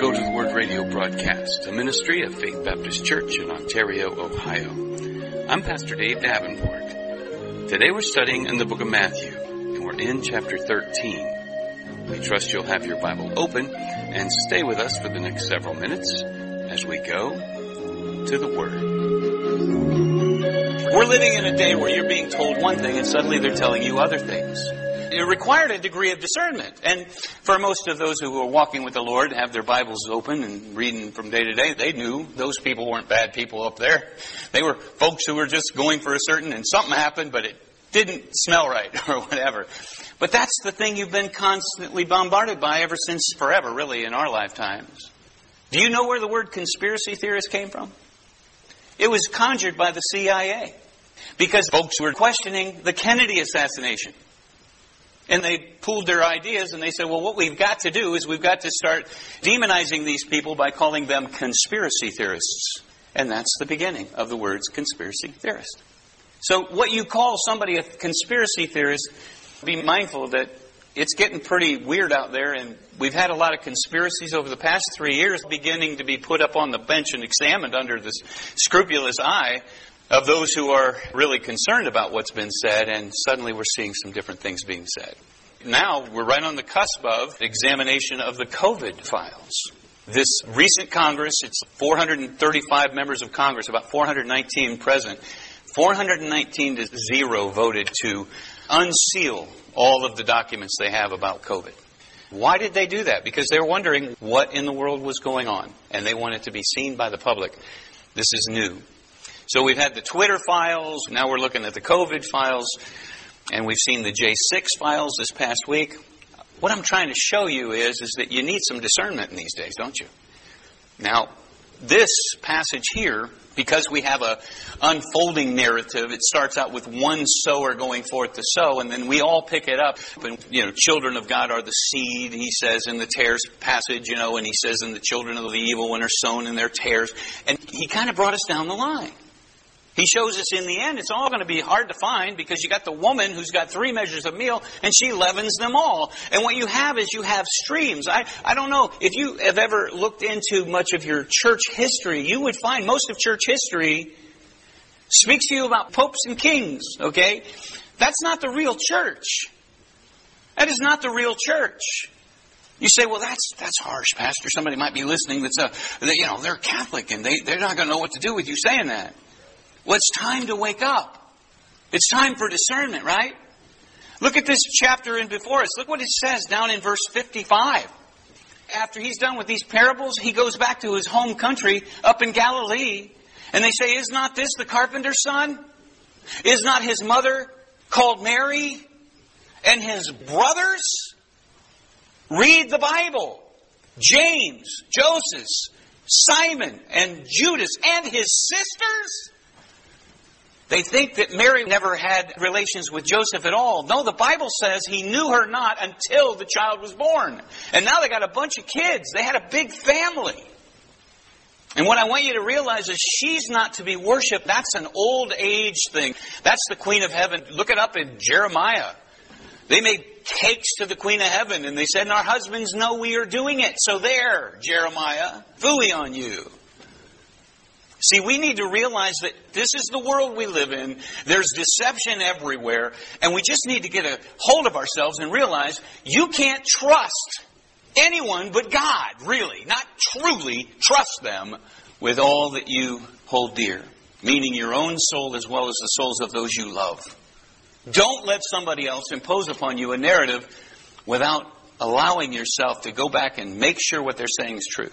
Go to the Word radio broadcast, a ministry of Faith Baptist Church in Ontario, Ohio. I'm Pastor Dave Davenport. Today we're studying in the book of Matthew, and we're in chapter 13. We trust you'll have your Bible open and stay with us for the next several minutes as we go to the Word. We're living in a day where you're being told one thing and suddenly they're telling you other things. It required a degree of discernment. And for most of those who were walking with the Lord, have their Bibles open and reading from day to day, they knew those people weren't bad people up there. They were folks who were just going for a certain, and something happened, but it didn't smell right or whatever. But that's the thing you've been constantly bombarded by ever since forever, really, in our lifetimes. Do you know where the word conspiracy theorist came from? It was conjured by the CIA because folks were questioning the Kennedy assassination. And they pooled their ideas and they said, well, what we've got to do is we've got to start demonizing these people by calling them conspiracy theorists. And that's the beginning of the words conspiracy theorist. So, what you call somebody a conspiracy theorist, be mindful that it's getting pretty weird out there, and we've had a lot of conspiracies over the past three years beginning to be put up on the bench and examined under this scrupulous eye of those who are really concerned about what's been said, and suddenly we're seeing some different things being said. Now we're right on the cusp of examination of the COVID files. This recent Congress, it's 435 members of Congress, about 419 present. 419 to zero voted to unseal all of the documents they have about COVID. Why did they do that? Because they were wondering what in the world was going on, and they wanted to be seen by the public. This is new. So we've had the Twitter files, now we're looking at the COVID files, and we've seen the J6 files this past week. What I'm trying to show you is, is that you need some discernment in these days, don't you? Now, this passage here, because we have a unfolding narrative, it starts out with one sower going forth to sow, and then we all pick it up. And you know, children of God are the seed, he says in the tares passage, you know, and he says in the children of the evil one are sown in their tares. And he kind of brought us down the line. He shows us in the end it's all going to be hard to find because you got the woman who's got three measures of meal and she leavens them all. And what you have is you have streams. I, I don't know if you have ever looked into much of your church history, you would find most of church history speaks to you about popes and kings, okay? That's not the real church. That is not the real church. You say, well, that's that's harsh, Pastor. Somebody might be listening that's a, you know, they're Catholic and they, they're not going to know what to do with you saying that. Well, it's time to wake up. It's time for discernment, right? Look at this chapter in before us. Look what it says down in verse 55. After he's done with these parables, he goes back to his home country up in Galilee. And they say, Is not this the carpenter's son? Is not his mother called Mary? And his brothers? Read the Bible. James, Joseph, Simon, and Judas, and his sisters? They think that Mary never had relations with Joseph at all. No, the Bible says he knew her not until the child was born. And now they got a bunch of kids. They had a big family. And what I want you to realize is she's not to be worshiped. That's an old age thing. That's the Queen of Heaven. Look it up in Jeremiah. They made cakes to the Queen of Heaven and they said, and our husbands know we are doing it. So there, Jeremiah, fooey on you. See, we need to realize that this is the world we live in. There's deception everywhere. And we just need to get a hold of ourselves and realize you can't trust anyone but God, really. Not truly trust them with all that you hold dear, meaning your own soul as well as the souls of those you love. Don't let somebody else impose upon you a narrative without allowing yourself to go back and make sure what they're saying is true.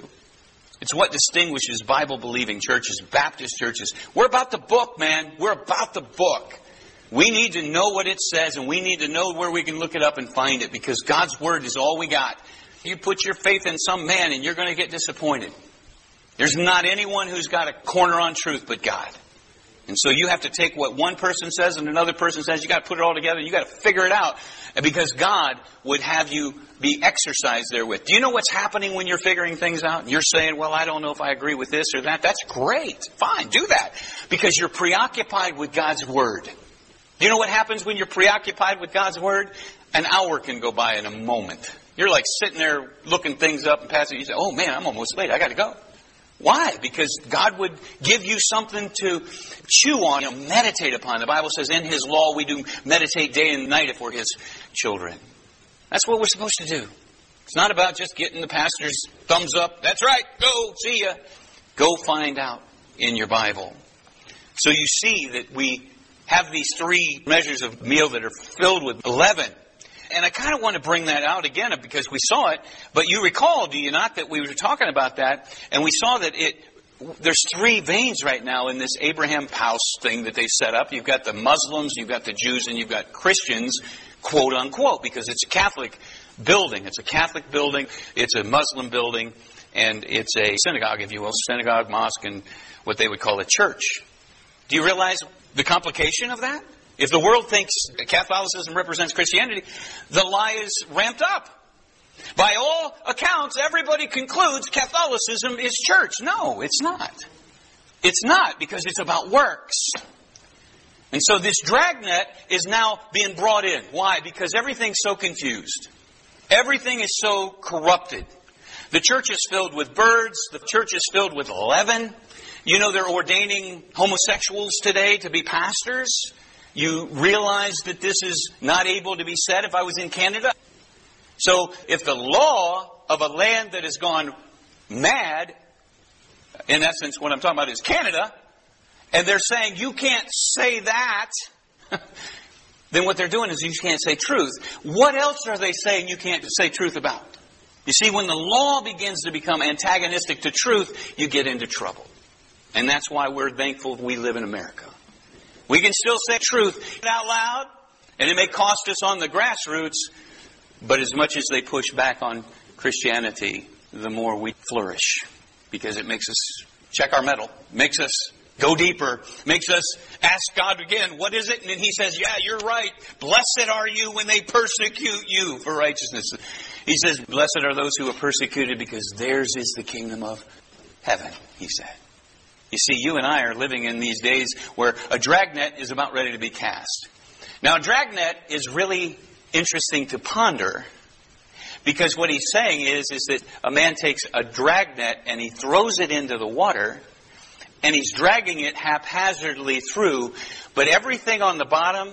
It's what distinguishes Bible believing churches, Baptist churches. We're about the book, man. We're about the book. We need to know what it says and we need to know where we can look it up and find it because God's Word is all we got. You put your faith in some man and you're going to get disappointed. There's not anyone who's got a corner on truth but God. And so you have to take what one person says and another person says, you got to put it all together, you got to figure it out. Because God would have you be exercised therewith. Do you know what's happening when you're figuring things out? You're saying, well, I don't know if I agree with this or that. That's great. Fine, do that. Because you're preoccupied with God's Word. Do you know what happens when you're preoccupied with God's Word? An hour can go by in a moment. You're like sitting there looking things up and passing. You say, "Oh man, I'm almost late. I got to go." Why? Because God would give you something to chew on, you know, meditate upon. The Bible says, "In His law we do meditate day and night if we're His children." That's what we're supposed to do. It's not about just getting the pastor's thumbs up. That's right. Go see ya. Go find out in your Bible. So you see that we have these three measures of meal that are filled with leaven. And I kind of want to bring that out again because we saw it, but you recall, do you not, that we were talking about that, and we saw that it there's three veins right now in this Abraham house thing that they set up. You've got the Muslims, you've got the Jews, and you've got Christians, quote unquote, because it's a Catholic building. It's a Catholic building, it's a Muslim building, and it's a synagogue, if you will, synagogue, mosque, and what they would call a church. Do you realize the complication of that? If the world thinks Catholicism represents Christianity, the lie is ramped up. By all accounts, everybody concludes Catholicism is church. No, it's not. It's not because it's about works. And so this dragnet is now being brought in. Why? Because everything's so confused. Everything is so corrupted. The church is filled with birds. The church is filled with leaven. You know, they're ordaining homosexuals today to be pastors. You realize that this is not able to be said if I was in Canada. So if the law of a land that has gone mad, in essence, what I'm talking about is Canada, and they're saying you can't say that, then what they're doing is you can't say truth. What else are they saying you can't say truth about? You see, when the law begins to become antagonistic to truth, you get into trouble. And that's why we're thankful we live in America. We can still say truth out loud, and it may cost us on the grassroots, but as much as they push back on Christianity, the more we flourish because it makes us check our mettle, makes us go deeper, makes us ask God again, what is it? And then He says, Yeah, you're right. Blessed are you when they persecute you for righteousness. He says, Blessed are those who are persecuted because theirs is the kingdom of heaven, He said. You see, you and I are living in these days where a dragnet is about ready to be cast. Now, a dragnet is really interesting to ponder because what he's saying is, is that a man takes a dragnet and he throws it into the water and he's dragging it haphazardly through, but everything on the bottom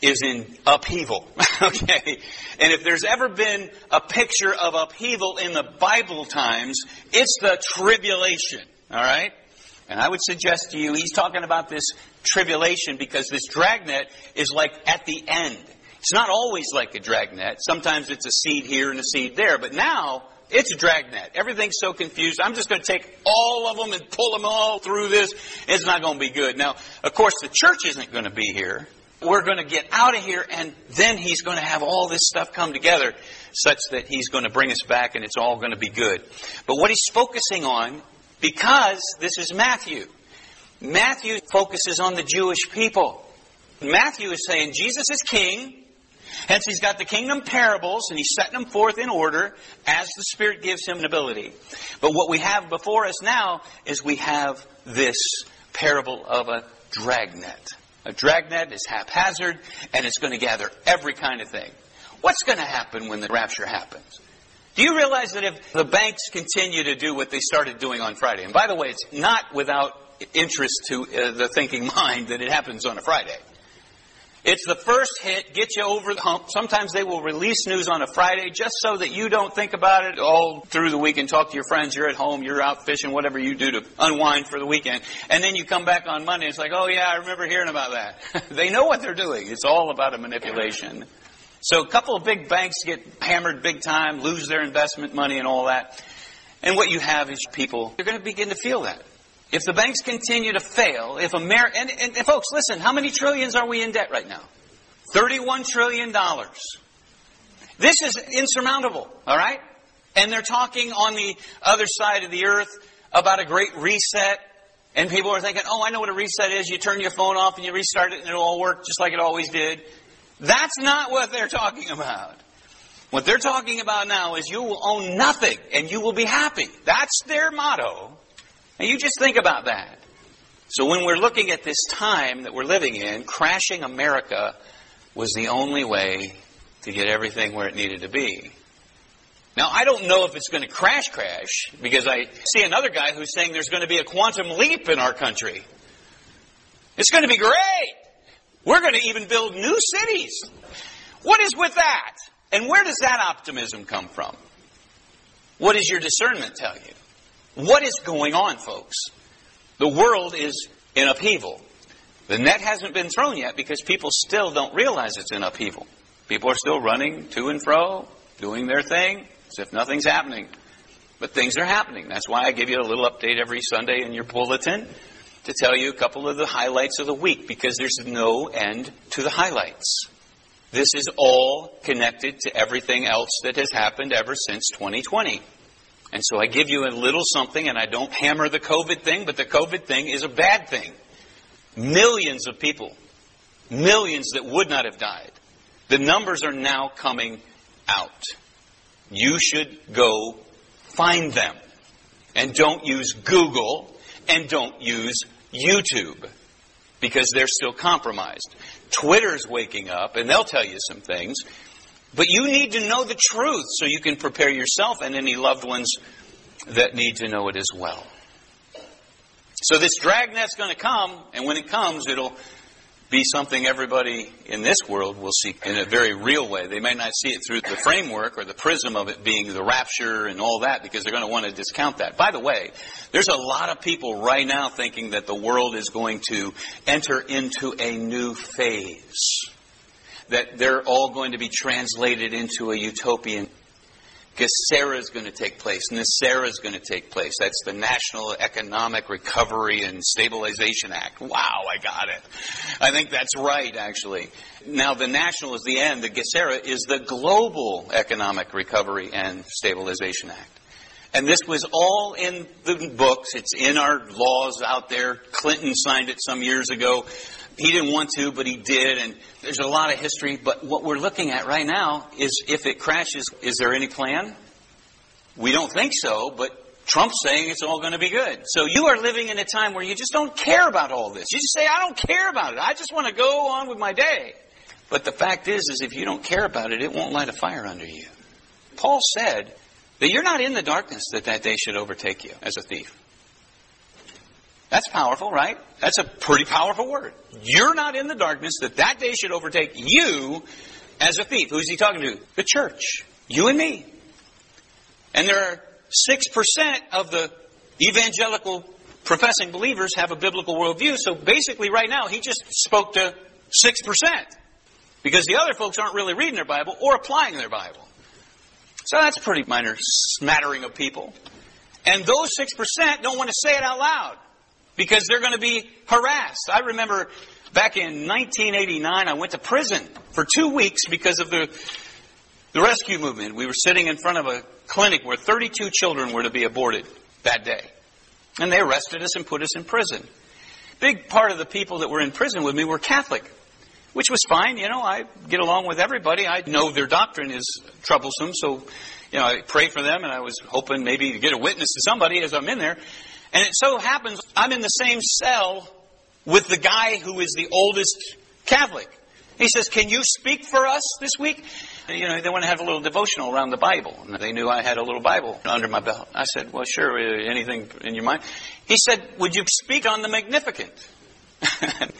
is in upheaval. okay? And if there's ever been a picture of upheaval in the Bible times, it's the tribulation. All right? And I would suggest to you, he's talking about this tribulation because this dragnet is like at the end. It's not always like a dragnet. Sometimes it's a seed here and a seed there. But now, it's a dragnet. Everything's so confused. I'm just going to take all of them and pull them all through this. It's not going to be good. Now, of course, the church isn't going to be here. We're going to get out of here, and then he's going to have all this stuff come together such that he's going to bring us back and it's all going to be good. But what he's focusing on because this is Matthew. Matthew focuses on the Jewish people. Matthew is saying Jesus is king, hence he's got the kingdom parables and he's setting them forth in order as the Spirit gives him an ability. But what we have before us now is we have this parable of a dragnet. A dragnet is haphazard and it's going to gather every kind of thing. What's going to happen when the rapture happens? Do you realize that if the banks continue to do what they started doing on Friday, and by the way, it's not without interest to uh, the thinking mind that it happens on a Friday. It's the first hit, get you over the hump. Sometimes they will release news on a Friday just so that you don't think about it all through the week and talk to your friends. You're at home, you're out fishing, whatever you do to unwind for the weekend. And then you come back on Monday, it's like, oh yeah, I remember hearing about that. they know what they're doing. It's all about a manipulation. So a couple of big banks get hammered big time, lose their investment money and all that. And what you have is people, they're going to begin to feel that. If the banks continue to fail, if America, and, and, and folks, listen, how many trillions are we in debt right now? $31 trillion. This is insurmountable, all right? And they're talking on the other side of the earth about a great reset. And people are thinking, oh, I know what a reset is. You turn your phone off and you restart it and it'll all work just like it always did. That's not what they're talking about. What they're talking about now is you will own nothing and you will be happy. That's their motto. And you just think about that. So when we're looking at this time that we're living in, crashing America was the only way to get everything where it needed to be. Now, I don't know if it's going to crash crash because I see another guy who's saying there's going to be a quantum leap in our country. It's going to be great. We're going to even build new cities. What is with that? And where does that optimism come from? What does your discernment tell you? What is going on, folks? The world is in upheaval. The net hasn't been thrown yet because people still don't realize it's in upheaval. People are still running to and fro, doing their thing, as if nothing's happening. But things are happening. That's why I give you a little update every Sunday in your bulletin to tell you a couple of the highlights of the week because there's no end to the highlights. This is all connected to everything else that has happened ever since 2020. And so I give you a little something and I don't hammer the COVID thing, but the COVID thing is a bad thing. Millions of people, millions that would not have died. The numbers are now coming out. You should go find them. And don't use Google and don't use YouTube because they're still compromised. Twitter's waking up and they'll tell you some things. But you need to know the truth so you can prepare yourself and any loved ones that need to know it as well. So this dragnet's going to come, and when it comes, it'll be something everybody in this world will see in a very real way. They may not see it through the framework or the prism of it being the rapture and all that because they're going to want to discount that. By the way, there's a lot of people right now thinking that the world is going to enter into a new phase. That they're all going to be translated into a utopian GESARA is going to take place. NESARA is going to take place. That's the National Economic Recovery and Stabilization Act. Wow, I got it. I think that's right, actually. Now, the national is the end. The GESARA is the Global Economic Recovery and Stabilization Act. And this was all in the books. It's in our laws out there. Clinton signed it some years ago. He didn't want to, but he did, and there's a lot of history. But what we're looking at right now is if it crashes, is there any plan? We don't think so, but Trump's saying it's all going to be good. So you are living in a time where you just don't care about all this. You just say, I don't care about it. I just want to go on with my day. But the fact is, is if you don't care about it, it won't light a fire under you. Paul said that you're not in the darkness that that day should overtake you as a thief. That's powerful, right? That's a pretty powerful word. You're not in the darkness that that day should overtake you as a thief. Who's he talking to? The church. You and me. And there are 6% of the evangelical professing believers have a biblical worldview. So basically, right now, he just spoke to 6%. Because the other folks aren't really reading their Bible or applying their Bible. So that's pretty minor smattering of people. And those 6% don't want to say it out loud because they're going to be harassed. I remember back in 1989, I went to prison for two weeks because of the, the rescue movement. We were sitting in front of a clinic where 32 children were to be aborted that day. And they arrested us and put us in prison. Big part of the people that were in prison with me were Catholic, which was fine. You know, I get along with everybody. I know their doctrine is troublesome, so, you know, I pray for them and I was hoping maybe to get a witness to somebody as I'm in there. And it so happens I'm in the same cell with the guy who is the oldest Catholic. He says, Can you speak for us this week? And, you know, they want to have a little devotional around the Bible. And they knew I had a little Bible under my belt. I said, Well, sure, uh, anything in your mind? He said, Would you speak on the Magnificat?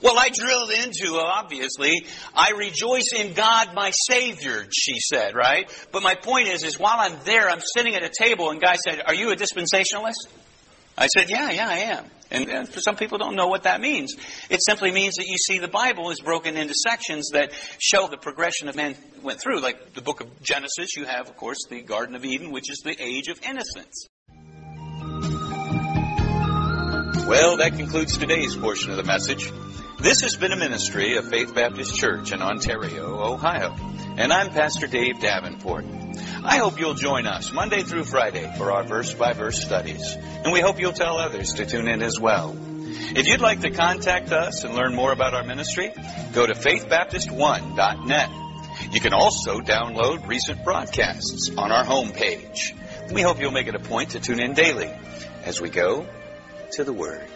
well, I drilled into, obviously, I rejoice in God my Savior, she said, right? But my point is, is while I'm there, I'm sitting at a table and guy said, Are you a dispensationalist? I said, yeah, yeah, I am. And, some people don't know what that means. It simply means that you see the Bible is broken into sections that show the progression of man went through. Like the book of Genesis, you have, of course, the Garden of Eden, which is the age of innocence. Well, that concludes today's portion of the message. This has been a ministry of Faith Baptist Church in Ontario, Ohio. And I'm Pastor Dave Davenport. I hope you'll join us Monday through Friday for our verse by verse studies. And we hope you'll tell others to tune in as well. If you'd like to contact us and learn more about our ministry, go to faithbaptist1.net. You can also download recent broadcasts on our homepage. We hope you'll make it a point to tune in daily as we go to the Word.